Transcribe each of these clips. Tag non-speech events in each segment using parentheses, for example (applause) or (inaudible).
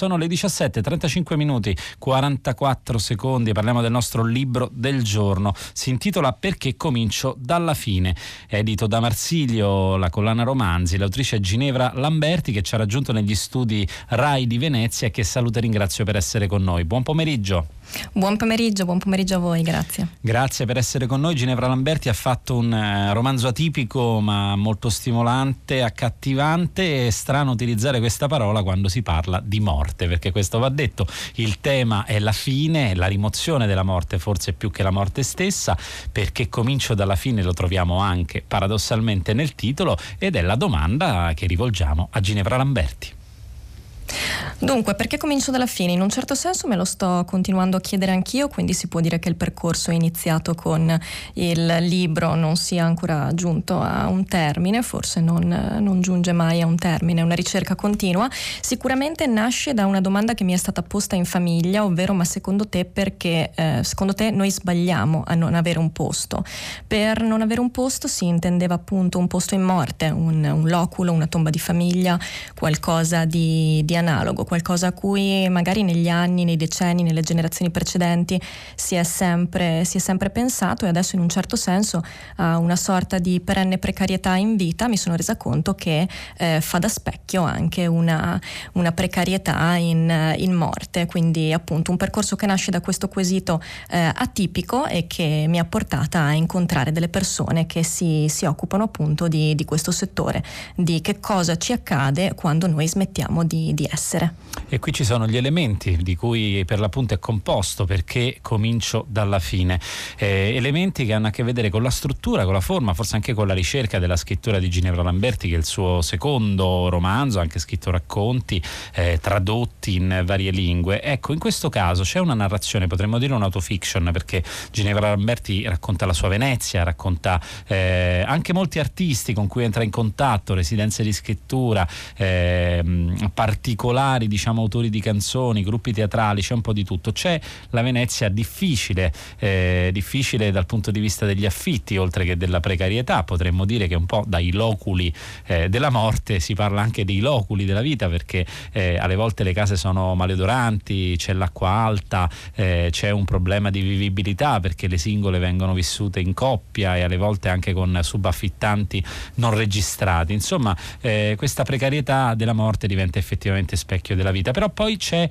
sono le 17, 35 minuti, 44 secondi, parliamo del nostro libro del giorno, si intitola Perché comincio dalla fine, edito da Marsilio, la collana romanzi, l'autrice è Ginevra Lamberti che ci ha raggiunto negli studi RAI di Venezia che saluta e ringrazio per essere con noi. Buon pomeriggio. Buon pomeriggio, buon pomeriggio a voi, grazie. Grazie per essere con noi. Ginevra Lamberti ha fatto un eh, romanzo atipico ma molto stimolante, accattivante e strano utilizzare questa parola quando si parla di morte, perché questo va detto. Il tema è la fine, la rimozione della morte, forse più che la morte stessa, perché comincio dalla fine lo troviamo anche paradossalmente nel titolo ed è la domanda che rivolgiamo a Ginevra Lamberti. Dunque, perché comincio dalla fine? In un certo senso me lo sto continuando a chiedere anch'io, quindi si può dire che il percorso iniziato con il libro, non sia ancora giunto a un termine, forse non, non giunge mai a un termine, è una ricerca continua. Sicuramente nasce da una domanda che mi è stata posta in famiglia, ovvero ma secondo te perché, eh, secondo te noi sbagliamo a non avere un posto? Per non avere un posto si intendeva appunto un posto in morte, un, un loculo, una tomba di famiglia, qualcosa di, di analogo, qualcosa a cui magari negli anni, nei decenni, nelle generazioni precedenti si è sempre, si è sempre pensato e adesso in un certo senso a una sorta di perenne precarietà in vita mi sono resa conto che eh, fa da specchio anche una, una precarietà in, in, morte, quindi appunto un percorso che nasce da questo quesito eh, atipico e che mi ha portata a incontrare delle persone che si, si occupano appunto di, di, questo settore, di che cosa ci accade quando noi smettiamo di, di essere. E qui ci sono gli elementi di cui per l'appunto è composto perché comincio dalla fine. Eh, elementi che hanno a che vedere con la struttura, con la forma, forse anche con la ricerca della scrittura di Ginevra Lamberti che è il suo secondo romanzo, anche scritto racconti eh, tradotti in varie lingue. Ecco, in questo caso c'è una narrazione, potremmo dire un'autofiction perché Ginevra Lamberti racconta la sua Venezia, racconta eh, anche molti artisti con cui entra in contatto, residenze di scrittura, ehm, particolari diciamo autori di canzoni, gruppi teatrali, c'è un po' di tutto. C'è la Venezia difficile, eh, difficile dal punto di vista degli affitti, oltre che della precarietà, potremmo dire che un po' dai loculi eh, della morte si parla anche dei loculi della vita, perché eh, alle volte le case sono maleodoranti, c'è l'acqua alta, eh, c'è un problema di vivibilità perché le singole vengono vissute in coppia e alle volte anche con subaffittanti non registrati. Insomma, eh, questa precarietà della morte diventa effettivamente specchio della vita, però poi c'è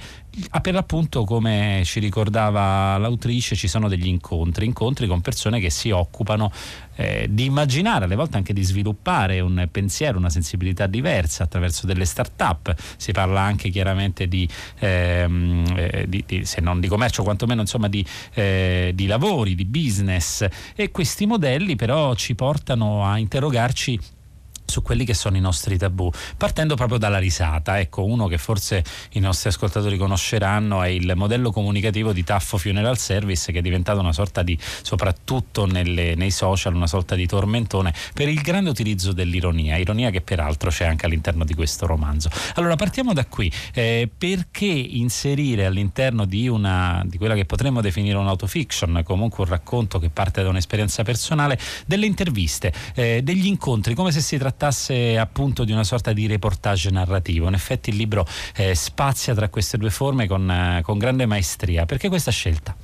per l'appunto come ci ricordava l'autrice ci sono degli incontri, incontri con persone che si occupano eh, di immaginare, alle volte anche di sviluppare un pensiero, una sensibilità diversa attraverso delle start-up, si parla anche chiaramente di, ehm, eh, di, di se non di commercio quantomeno insomma di, eh, di lavori, di business. E questi modelli però ci portano a interrogarci su quelli che sono i nostri tabù, partendo proprio dalla risata. Ecco, uno che forse i nostri ascoltatori conosceranno è il modello comunicativo di Taffo Funeral Service, che è diventato una sorta di, soprattutto nelle, nei social, una sorta di tormentone per il grande utilizzo dell'ironia, ironia che peraltro c'è anche all'interno di questo romanzo. Allora, partiamo da qui. Eh, perché inserire all'interno di, una, di quella che potremmo definire un'autofiction, comunque un racconto che parte da un'esperienza personale, delle interviste, eh, degli incontri, come se si trattasse trattasse appunto di una sorta di reportage narrativo. In effetti il libro eh, spazia tra queste due forme con, eh, con grande maestria. Perché questa scelta?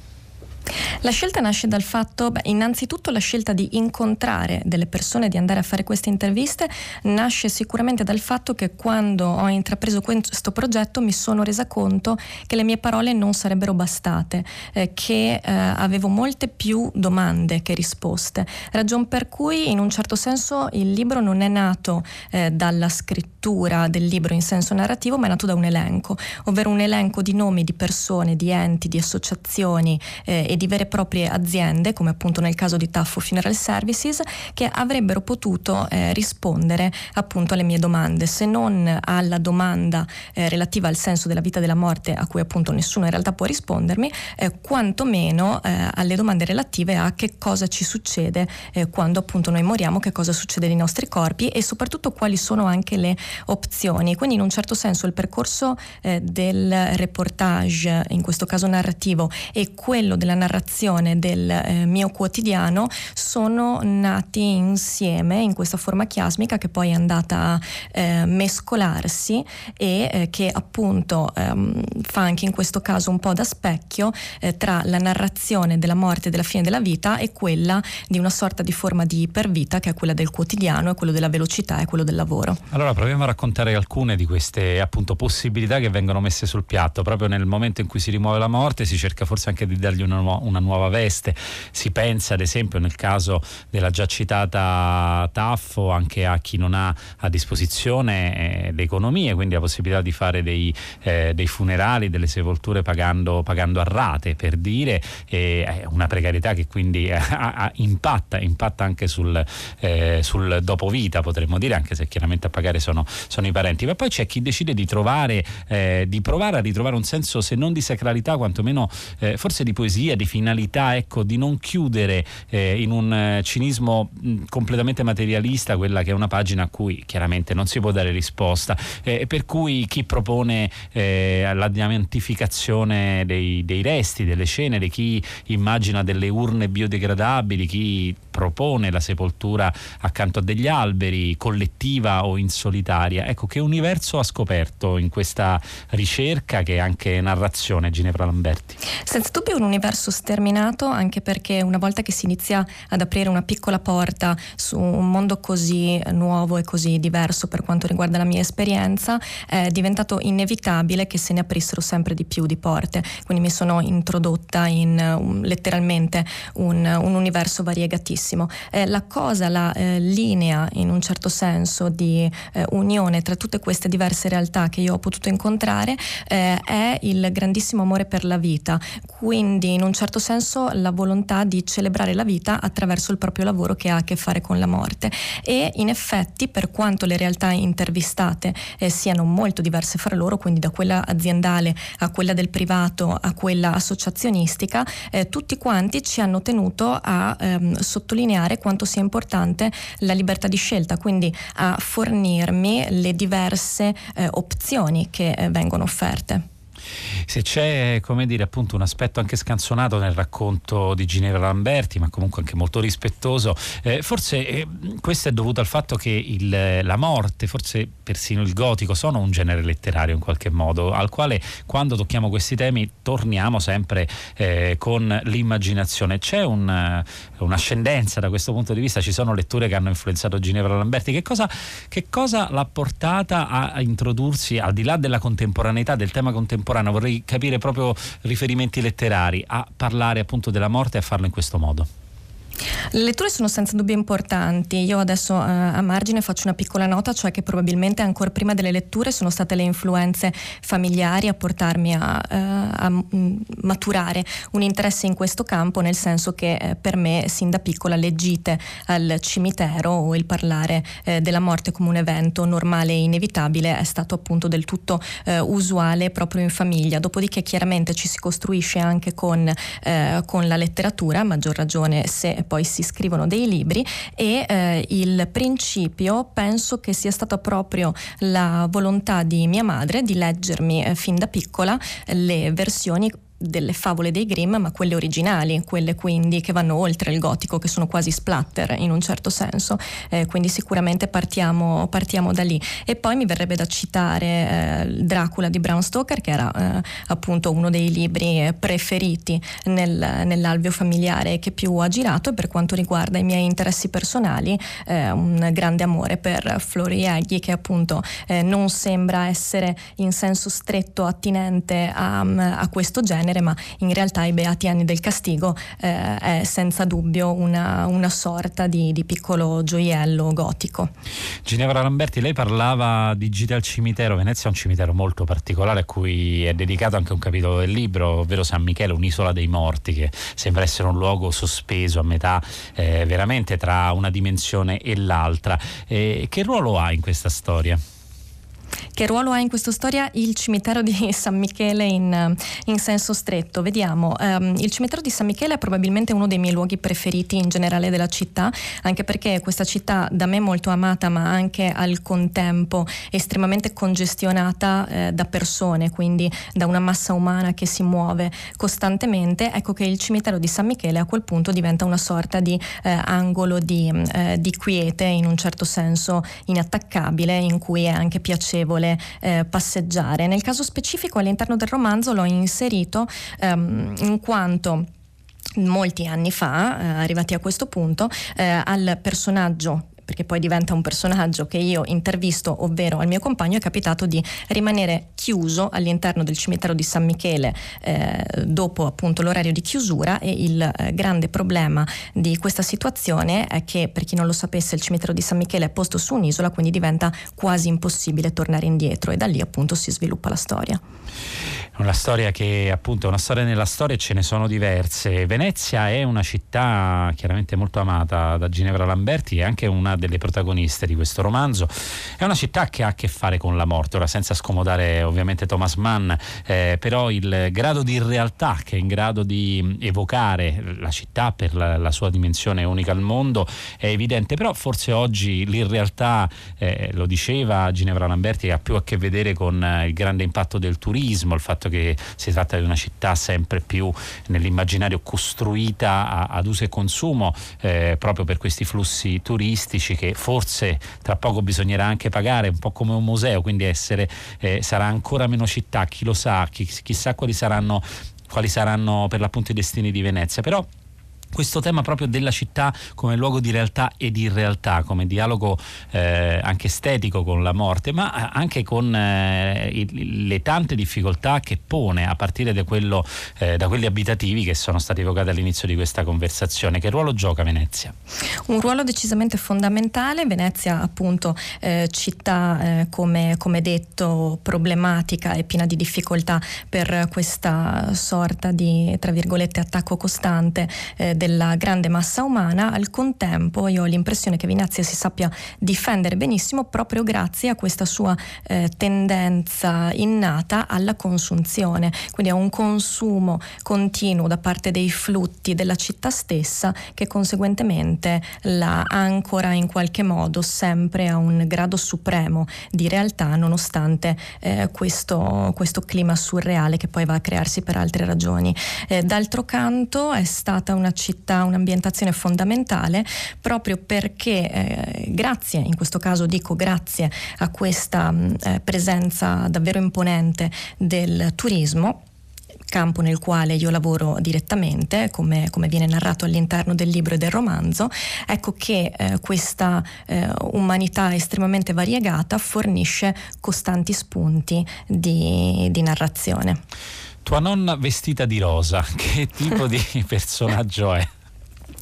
La scelta nasce dal fatto, beh, innanzitutto la scelta di incontrare delle persone, di andare a fare queste interviste, nasce sicuramente dal fatto che quando ho intrapreso questo progetto mi sono resa conto che le mie parole non sarebbero bastate, eh, che eh, avevo molte più domande che risposte. Ragion per cui in un certo senso il libro non è nato eh, dalla scrittura del libro in senso narrativo, ma è nato da un elenco, ovvero un elenco di nomi di persone, di enti, di associazioni eh, e di vere e proprie aziende, come appunto nel caso di Taffo Funeral Services, che avrebbero potuto eh, rispondere appunto alle mie domande, se non alla domanda eh, relativa al senso della vita e della morte a cui appunto nessuno in realtà può rispondermi, eh, quantomeno eh, alle domande relative a che cosa ci succede eh, quando appunto noi moriamo, che cosa succede nei nostri corpi e soprattutto quali sono anche le opzioni. Quindi in un certo senso il percorso eh, del reportage, in questo caso narrativo, e quello della narrazione del eh, mio quotidiano sono nati insieme in questa forma chiasmica che poi è andata a eh, mescolarsi e eh, che appunto ehm, fa anche in questo caso un po' da specchio eh, tra la narrazione della morte e della fine della vita e quella di una sorta di forma di ipervita che è quella del quotidiano, è quello della velocità e quello del lavoro. Allora proviamo raccontare alcune di queste appunto possibilità che vengono messe sul piatto. Proprio nel momento in cui si rimuove la morte si cerca forse anche di dargli una, nu- una nuova veste. Si pensa ad esempio nel caso della già citata Taffo anche a chi non ha a disposizione eh, le economie quindi la possibilità di fare dei, eh, dei funerali delle sepolture pagando, pagando, a rate per dire eh, una precarietà che quindi eh, (laughs) impatta, impatta anche sul, eh, sul dopovita potremmo dire anche se chiaramente a pagare sono, sono i parenti. Ma poi c'è chi decide di trovare eh, di provare a ritrovare un senso se non di sacralità quantomeno eh, forse di poesia di finalità ecco di non chiudere eh, in un eh, cinismo mh, completamente materialista quella che è una pagina a cui chiaramente non si può dare risposta. Eh, per cui chi propone eh, la diamantificazione dei, dei resti delle scene di chi immagina delle urne biodegradabili chi propone la sepoltura accanto a degli alberi, collettiva o in solitaria. Ecco, che universo ha scoperto in questa ricerca che è anche narrazione Ginevra Lamberti? Senza dubbio un universo sterminato, anche perché una volta che si inizia ad aprire una piccola porta su un mondo così nuovo e così diverso per quanto riguarda la mia esperienza, è diventato inevitabile che se ne aprissero sempre di più di porte. Quindi mi sono introdotta in um, letteralmente un, un universo variegatissimo benissimo. Eh, la cosa, la eh, linea in un certo senso di eh, unione tra tutte queste diverse realtà che io ho potuto incontrare eh, è il grandissimo amore per la vita, quindi in un certo senso la volontà di celebrare la vita attraverso il proprio lavoro che ha a che fare con la morte e in effetti per quanto le realtà intervistate eh, siano molto diverse fra loro, quindi da quella aziendale a quella del privato a quella associazionistica, eh, tutti quanti ci hanno tenuto a ehm, sottolineare sottolineare quanto sia importante la libertà di scelta, quindi a fornirmi le diverse eh, opzioni che eh, vengono offerte. Se c'è, come dire, appunto un aspetto anche scanzonato nel racconto di Ginevra Lamberti, ma comunque anche molto rispettoso, eh, forse eh, questo è dovuto al fatto che il, la morte, forse persino il gotico, sono un genere letterario in qualche modo, al quale quando tocchiamo questi temi torniamo sempre eh, con l'immaginazione. C'è un, un'ascendenza da questo punto di vista, ci sono letture che hanno influenzato Ginevra Lamberti. Che cosa, che cosa l'ha portata a, a introdursi, al di là della contemporaneità, del tema contemporaneo, vorrei capire proprio riferimenti letterari, a parlare appunto della morte e a farlo in questo modo. Le letture sono senza dubbio importanti. Io adesso uh, a margine faccio una piccola nota, cioè che probabilmente ancora prima delle letture sono state le influenze familiari a portarmi a, uh, a maturare un interesse in questo campo, nel senso che eh, per me sin da piccola le gite al cimitero o il parlare eh, della morte come un evento normale e inevitabile è stato appunto del tutto eh, usuale proprio in famiglia. Dopodiché chiaramente ci si costruisce anche con, eh, con la letteratura, a maggior ragione se poi si scrivono dei libri e eh, il principio penso che sia stata proprio la volontà di mia madre di leggermi eh, fin da piccola le versioni delle favole dei Grimm, ma quelle originali, quelle quindi che vanno oltre il gotico, che sono quasi splatter in un certo senso. Eh, quindi sicuramente partiamo, partiamo, da lì. E poi mi verrebbe da citare eh, Dracula di Bram Stoker, che era eh, appunto uno dei libri preferiti nel, nell'alveo familiare che più ha girato. E per quanto riguarda i miei interessi personali, eh, un grande amore per Florieghi, che appunto eh, non sembra essere in senso stretto attinente a, a questo genere genere, ma in realtà i Beati Anni del Castigo eh, è senza dubbio una, una sorta di, di, piccolo gioiello gotico. Ginevra Lamberti, lei parlava di Gite al cimitero, Venezia è un cimitero molto particolare a cui è dedicato anche un capitolo del libro, ovvero San Michele, un'isola dei morti, che sembra essere un luogo sospeso a metà eh, veramente tra una dimensione e l'altra. Eh, che ruolo ha in questa storia? Che ruolo ha in questa storia il cimitero di (laughs) San Michele in, in senso stretto? Vediamo, um, il cimitero di San Michele è probabilmente uno dei miei luoghi preferiti in generale della città, anche perché questa città da me molto amata ma anche al contempo estremamente congestionata eh, da persone, quindi da una massa umana che si muove costantemente, ecco che il cimitero di San Michele a quel punto diventa una sorta di eh, angolo di, eh, di quiete in un certo senso inattaccabile in cui è anche piacevole piacevole eh, passeggiare. Nel caso specifico all'interno del romanzo l'ho inserito ehm, in quanto molti anni fa, eh, arrivati a questo punto, eh, al personaggio perché poi diventa un personaggio che io intervisto, ovvero al mio compagno, è capitato di rimanere chiuso all'interno del cimitero di San Michele eh, dopo appunto l'orario di chiusura e il eh, grande problema di questa situazione è che per chi non lo sapesse il cimitero di San Michele è posto su un'isola, quindi diventa quasi impossibile tornare indietro e da lì appunto si sviluppa la storia. Una storia che appunto è una storia nella storia e ce ne sono diverse. Venezia è una città chiaramente molto amata da Ginevra Lamberti e anche una delle protagoniste di questo romanzo. È una città che ha a che fare con la morte, ora senza scomodare ovviamente Thomas Mann, eh, però il grado di realtà che è in grado di evocare la città per la, la sua dimensione unica al mondo è evidente, però forse oggi l'irrealtà, eh, lo diceva Ginevra Lamberti, ha più a che vedere con il grande impatto del turismo, il fatto che si tratta di una città sempre più nell'immaginario costruita a, ad uso e consumo eh, proprio per questi flussi turistici che forse tra poco bisognerà anche pagare, un po' come un museo, quindi essere, eh, sarà ancora meno città, chi lo sa, chi, chissà quali saranno, quali saranno per l'appunto i destini di Venezia. Però questo tema proprio della città come luogo di realtà e di irrealtà, come dialogo eh, anche estetico con la morte, ma anche con eh, le tante difficoltà che pone a partire da, quello, eh, da, quelli abitativi che sono stati evocati all'inizio di questa conversazione. Che ruolo gioca Venezia? Un ruolo decisamente fondamentale. Venezia, appunto, eh, città eh, come, come, detto problematica e piena di difficoltà per questa sorta di, tra virgolette, attacco costante eh, della grande massa umana, al contempo io ho l'impressione che Venezia si sappia difendere benissimo proprio grazie a questa sua eh, tendenza innata alla consunzione, quindi a un consumo continuo da parte dei flutti della città stessa che conseguentemente la ancora in qualche modo sempre a un grado supremo di realtà nonostante eh, questo, questo, clima surreale che poi va a crearsi per altre ragioni. Eh, d'altro canto è stata una città città un'ambientazione fondamentale proprio perché eh, grazie, in questo caso dico grazie a questa mm, eh, presenza davvero imponente del turismo, campo nel quale io lavoro direttamente, come, come, viene narrato all'interno del libro e del romanzo, ecco che eh, questa eh, umanità estremamente variegata fornisce costanti spunti di, di narrazione. Tua nonna vestita di rosa, (laughs) che tipo di (laughs) personaggio è?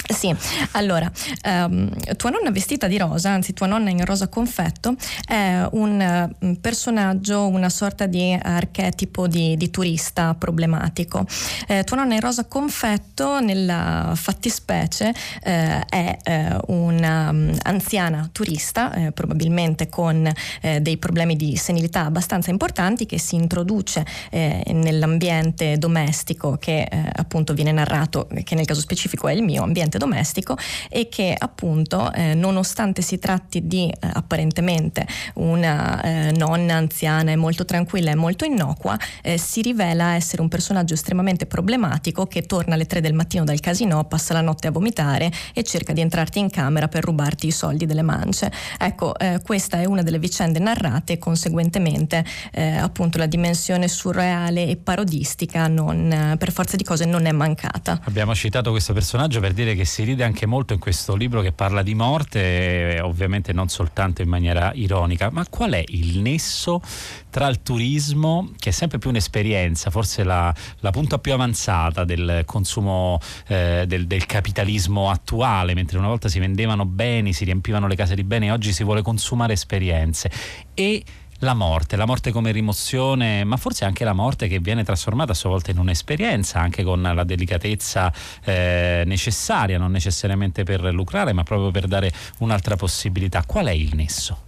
Sì, allora, um, tua nonna vestita di rosa, anzi tua nonna in rosa confetto, è un uh, personaggio, una sorta di archetipo di, di turista problematico. Eh, tua nonna in rosa confetto, nella fattispecie, eh, è eh, un'anziana um, turista, eh, probabilmente con eh, dei problemi di senilità abbastanza importanti, che si introduce eh, nell'ambiente domestico che appunto viene narrato, che nel caso specifico è il mio ambiente ambiente domestico e che appunto eh, nonostante si tratti di eh, apparentemente una eh, nonna anziana e molto tranquilla e molto innocua, eh, si rivela essere un personaggio estremamente problematico che torna alle 3 del mattino dal casino, passa la notte a vomitare e cerca di entrarti in camera per rubarti i soldi delle mance. Ecco, eh, questa è una delle vicende narrate e conseguentemente eh, appunto la dimensione surreale e parodistica non, per forza di cose non è mancata. Abbiamo citato questo personaggio per dire che che si ride anche molto in questo libro che parla di morte, ovviamente non soltanto in maniera ironica, ma qual è il nesso tra il turismo, che è sempre più un'esperienza, forse la, la punta più avanzata del consumo eh, del, del, capitalismo attuale, mentre una volta si vendevano beni, si riempivano le case di beni, oggi si vuole consumare esperienze, e la morte, la morte come rimozione, ma forse anche la morte che viene trasformata a sua volta in un'esperienza, anche con la delicatezza eh, necessaria, non necessariamente per lucrare, ma proprio per dare un'altra possibilità. Qual è il nesso?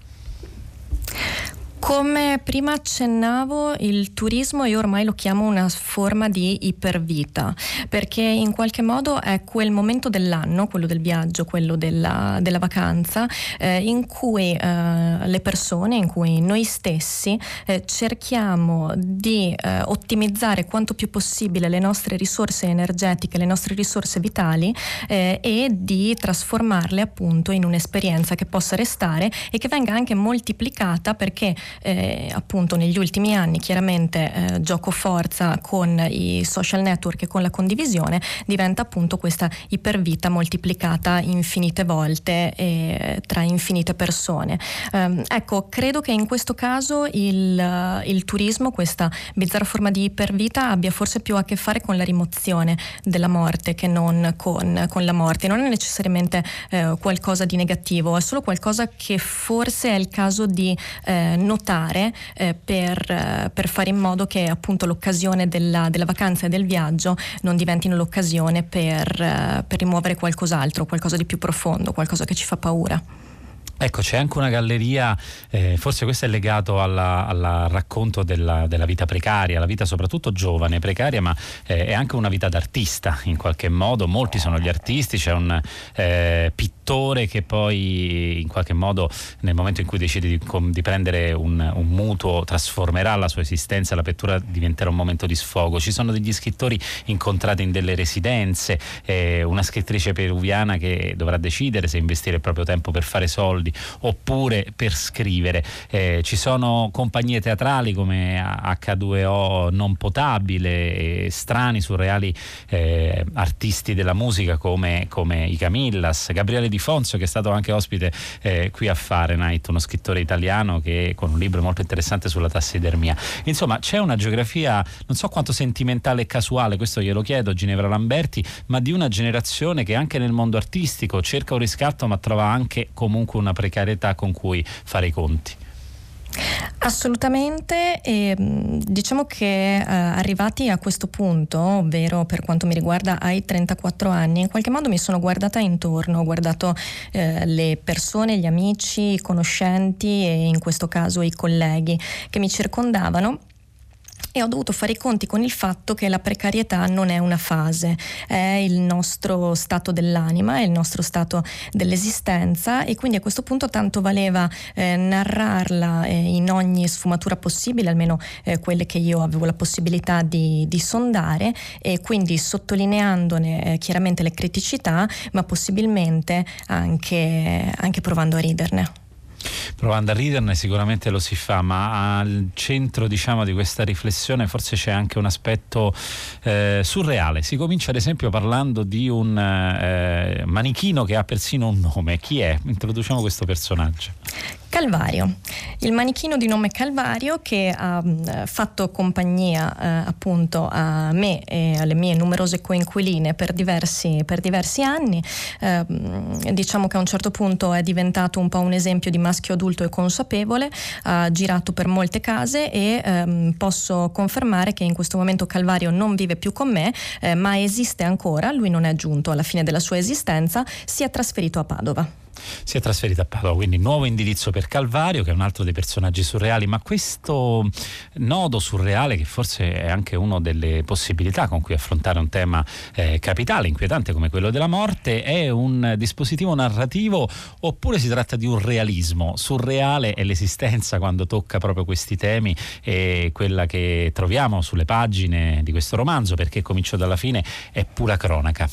Come prima accennavo, il turismo io ormai lo chiamo una forma di ipervita, perché in qualche modo è quel momento dell'anno, quello del viaggio, quello della, della vacanza, eh, in cui eh, le persone, in cui noi stessi eh, cerchiamo di eh, ottimizzare quanto più possibile le nostre risorse energetiche, le nostre risorse vitali eh, e di trasformarle appunto in un'esperienza che possa restare e che venga anche moltiplicata perché eh, appunto negli ultimi anni chiaramente eh, gioco forza con i social network e con la condivisione diventa appunto questa ipervita moltiplicata infinite volte e tra infinite persone. Eh, ecco, credo che in questo caso il, il turismo, questa bizzarra forma di ipervita, abbia forse più a che fare con la rimozione della morte che non con, con la morte. Non è necessariamente eh, qualcosa di negativo, è solo qualcosa che forse è il caso di eh, notare eh, per, eh, per, fare in modo che appunto l'occasione della, della, vacanza e del viaggio non diventino l'occasione per, eh, per rimuovere qualcos'altro, qualcosa di più profondo, qualcosa che ci fa paura. Ecco, c'è anche una galleria, eh, forse questo è legato al racconto della, della, vita precaria, la vita soprattutto giovane, precaria, ma eh, è anche una vita d'artista in qualche modo. Molti sono gli artisti, c'è un eh, pittore che poi in qualche modo nel momento in cui decide di, di prendere un, un, mutuo trasformerà la sua esistenza, la pittura diventerà un momento di sfogo. Ci sono degli scrittori incontrati in delle residenze, eh, una scrittrice peruviana che dovrà decidere se investire il proprio tempo per fare soldi soldi oppure per scrivere. Eh, ci sono compagnie teatrali come H2O non potabile, strani, surreali eh, artisti della musica come, come, i Camillas, Gabriele Di Fonso che è stato anche ospite eh, qui a Fahrenheit, uno scrittore italiano che con un libro molto interessante sulla tassidermia. Insomma c'è una geografia non so quanto sentimentale e casuale, questo glielo chiedo a Ginevra Lamberti, ma di una generazione che anche nel mondo artistico cerca un riscatto ma trova anche comunque una precarietà con cui fare i conti. Assolutamente, e, diciamo che eh, arrivati a questo punto, ovvero per quanto mi riguarda ai 34 anni, in qualche modo mi sono guardata intorno, ho guardato eh, le persone, gli amici, i conoscenti e in questo caso i colleghi che mi circondavano e ho dovuto fare i conti con il fatto che la precarietà non è una fase, è il nostro stato dell'anima, è il nostro stato dell'esistenza e quindi a questo punto tanto valeva eh, narrarla eh, in ogni sfumatura possibile, almeno eh, quelle che io avevo la possibilità di, di sondare e quindi sottolineandone eh, chiaramente le criticità, ma possibilmente anche, anche provando a riderne. Provando a riderne sicuramente lo si fa, ma al centro diciamo, di questa riflessione forse c'è anche un aspetto eh, surreale. Si comincia ad esempio parlando di un eh, manichino che ha persino un nome. Chi è? Introduciamo questo personaggio. Calvario, il manichino di nome Calvario che ha mm, fatto compagnia eh, appunto a me e alle mie numerose coinquiline per diversi, per diversi anni. Eh, diciamo che a un certo punto è diventato un po' un esempio di maschio adulto e consapevole, ha girato per molte case e ehm, posso confermare che in questo momento Calvario non vive più con me, eh, ma esiste ancora, lui non è giunto alla fine della sua esistenza, si è trasferito a Padova si è trasferita a Padova, quindi nuovo indirizzo per Calvario che è un altro dei personaggi surreali, ma questo nodo surreale che forse è anche una delle possibilità con cui affrontare un tema eh, capitale, inquietante come quello della morte, è un dispositivo narrativo oppure si tratta di un realismo? Surreale è l'esistenza quando tocca proprio questi temi e quella che troviamo sulle pagine di questo romanzo, perché comincio dalla fine, è pura cronaca.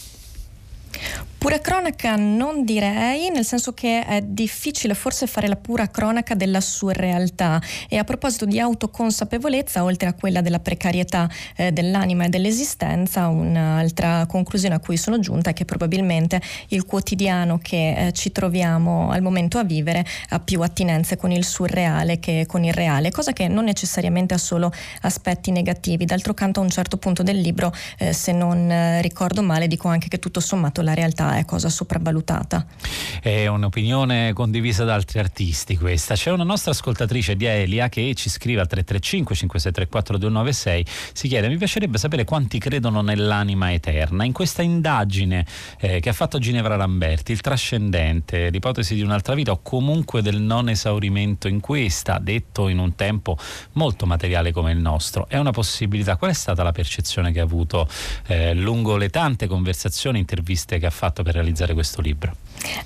Pura cronaca non direi, nel senso che è difficile forse fare la pura cronaca della surrealtà e a proposito di autoconsapevolezza, oltre a quella della precarietà eh, dell'anima e dell'esistenza, un'altra conclusione a cui sono giunta è che probabilmente il quotidiano che eh, ci troviamo al momento a vivere ha più attinenze con il surreale che con il reale, cosa che non necessariamente ha solo aspetti negativi. D'altro canto a un certo punto del libro, eh, se non eh, ricordo male, dico anche che tutto sommato la realtà è cosa sopravvalutata. È un'opinione condivisa da altri artisti questa. C'è una nostra ascoltatrice di Elia che ci scrive al 335 5634 296 si chiede mi piacerebbe sapere quanti credono nell'anima eterna. In questa indagine eh, che ha fatto Ginevra Lamberti, il trascendente, l'ipotesi di un'altra vita o comunque del non esaurimento in questa, detto in un tempo molto materiale come il nostro, è una possibilità. Qual è stata la percezione che ha avuto eh, lungo le tante conversazioni, interviste che ha fatto per realizzare questo libro?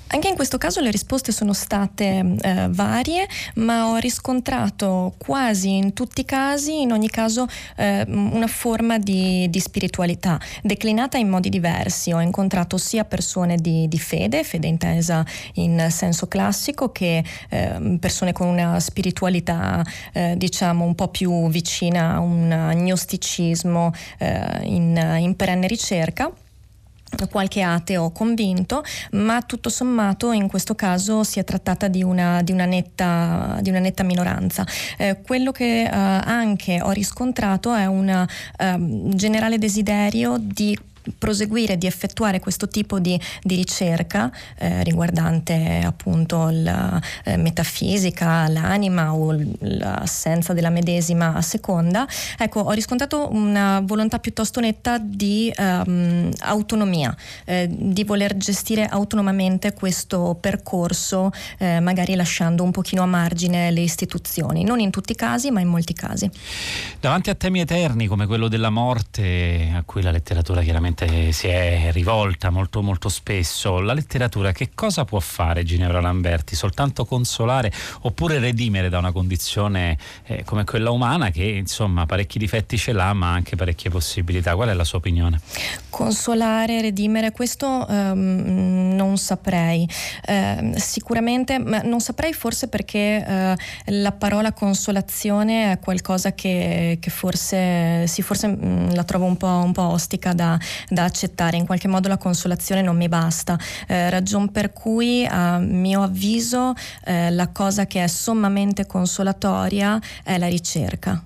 Anche in questo caso le risposte sono state eh, varie, ma ho riscontrato quasi in tutti i casi, in ogni caso, eh, una forma di, di, spiritualità declinata in modi diversi. Ho incontrato sia persone di, di fede, fede intesa in senso classico, che eh, persone con una spiritualità eh, diciamo un po' più vicina a un gnosticismo eh, in, in perenne ricerca qualche ateo convinto, ma tutto sommato in questo caso si è trattata di una, di una, netta, di una netta, minoranza. Eh, quello che eh, anche ho riscontrato è un eh, generale desiderio di proseguire, di effettuare questo tipo di, di ricerca eh, riguardante appunto la eh, metafisica, l'anima o l'assenza della medesima seconda, ecco, ho riscontrato una volontà piuttosto netta di um, autonomia, eh, di voler gestire autonomamente questo percorso, eh, magari lasciando un pochino a margine le istituzioni, non in tutti i casi, ma in molti casi. Davanti a temi eterni come quello della morte, a cui la letteratura chiaramente gente si è rivolta molto molto spesso. La letteratura che cosa può fare Ginevra Lamberti? Soltanto consolare oppure redimere da una condizione eh, come quella umana che insomma parecchi difetti ce l'ha ma anche parecchie possibilità. Qual è la sua opinione? Consolare, redimere, questo um, non saprei. Uh, sicuramente, ma non saprei forse perché uh, la parola consolazione è qualcosa che, che forse, sì, forse mh, la trovo un po', un po ostica da, da accettare, in qualche modo la consolazione non mi basta, eh, ragion per cui a mio avviso eh, la cosa che è sommamente consolatoria è la ricerca.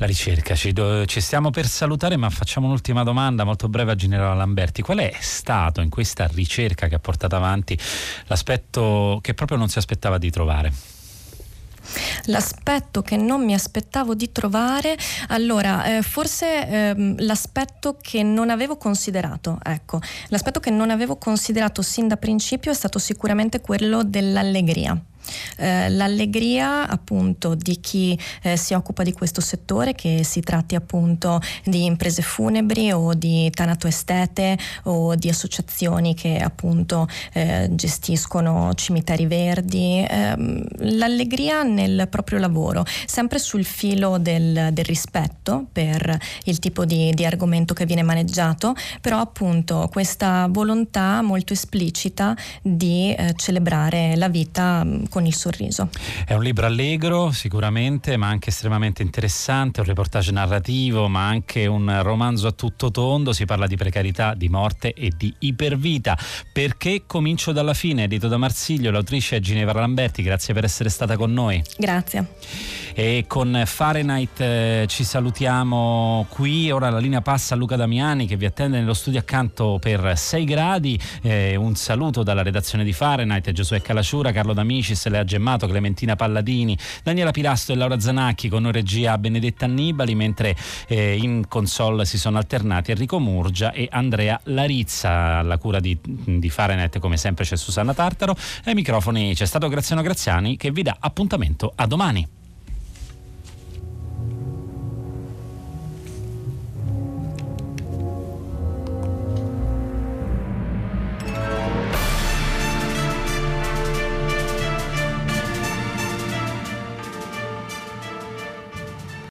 La ricerca, ci, do, ci, stiamo per salutare ma facciamo un'ultima domanda molto breve a Generale Lamberti. Qual è stato in questa ricerca che ha portato avanti l'aspetto che proprio non si aspettava di trovare? L'aspetto che non mi aspettavo di trovare, allora eh, forse eh, l'aspetto che non avevo considerato, ecco, l'aspetto che non avevo considerato sin da principio è stato sicuramente quello dell'allegria. Eh, l'allegria appunto di chi eh, si occupa di questo settore, che si tratti appunto di imprese funebri o di tanatoestete o di associazioni che appunto eh, gestiscono cimiteri verdi, ehm, l'allegria nel proprio lavoro, sempre sul filo del, del rispetto per il tipo di, di argomento che viene maneggiato, però appunto questa volontà molto esplicita di eh, celebrare la vita con con il sorriso. È un libro allegro sicuramente, ma anche estremamente interessante, un reportage narrativo, ma anche un romanzo a tutto tondo, si parla di precarietà, di morte e di ipervita. Perché comincio dalla fine, edito da Marsiglio, l'autrice è Ginevra Lamberti, grazie per essere stata con noi. Grazie. E con Fahrenheit eh, ci salutiamo qui, ora la linea passa a Luca Damiani che vi attende nello studio accanto per 6 gradi, eh, un saluto dalla redazione di Fahrenheit, Giosuè Calacciura, Carlo D'Amicis, Lea Gemmato, Clementina Palladini, Daniela Pilasto e Laura Zanacchi con regia Benedetta Annibali, mentre eh, in console si sono alternati Enrico Murgia e Andrea Larizza, alla cura di, di Fahrenheit come sempre c'è Susanna Tartaro, ai microfoni c'è stato Graziano Graziani che vi dà appuntamento a domani.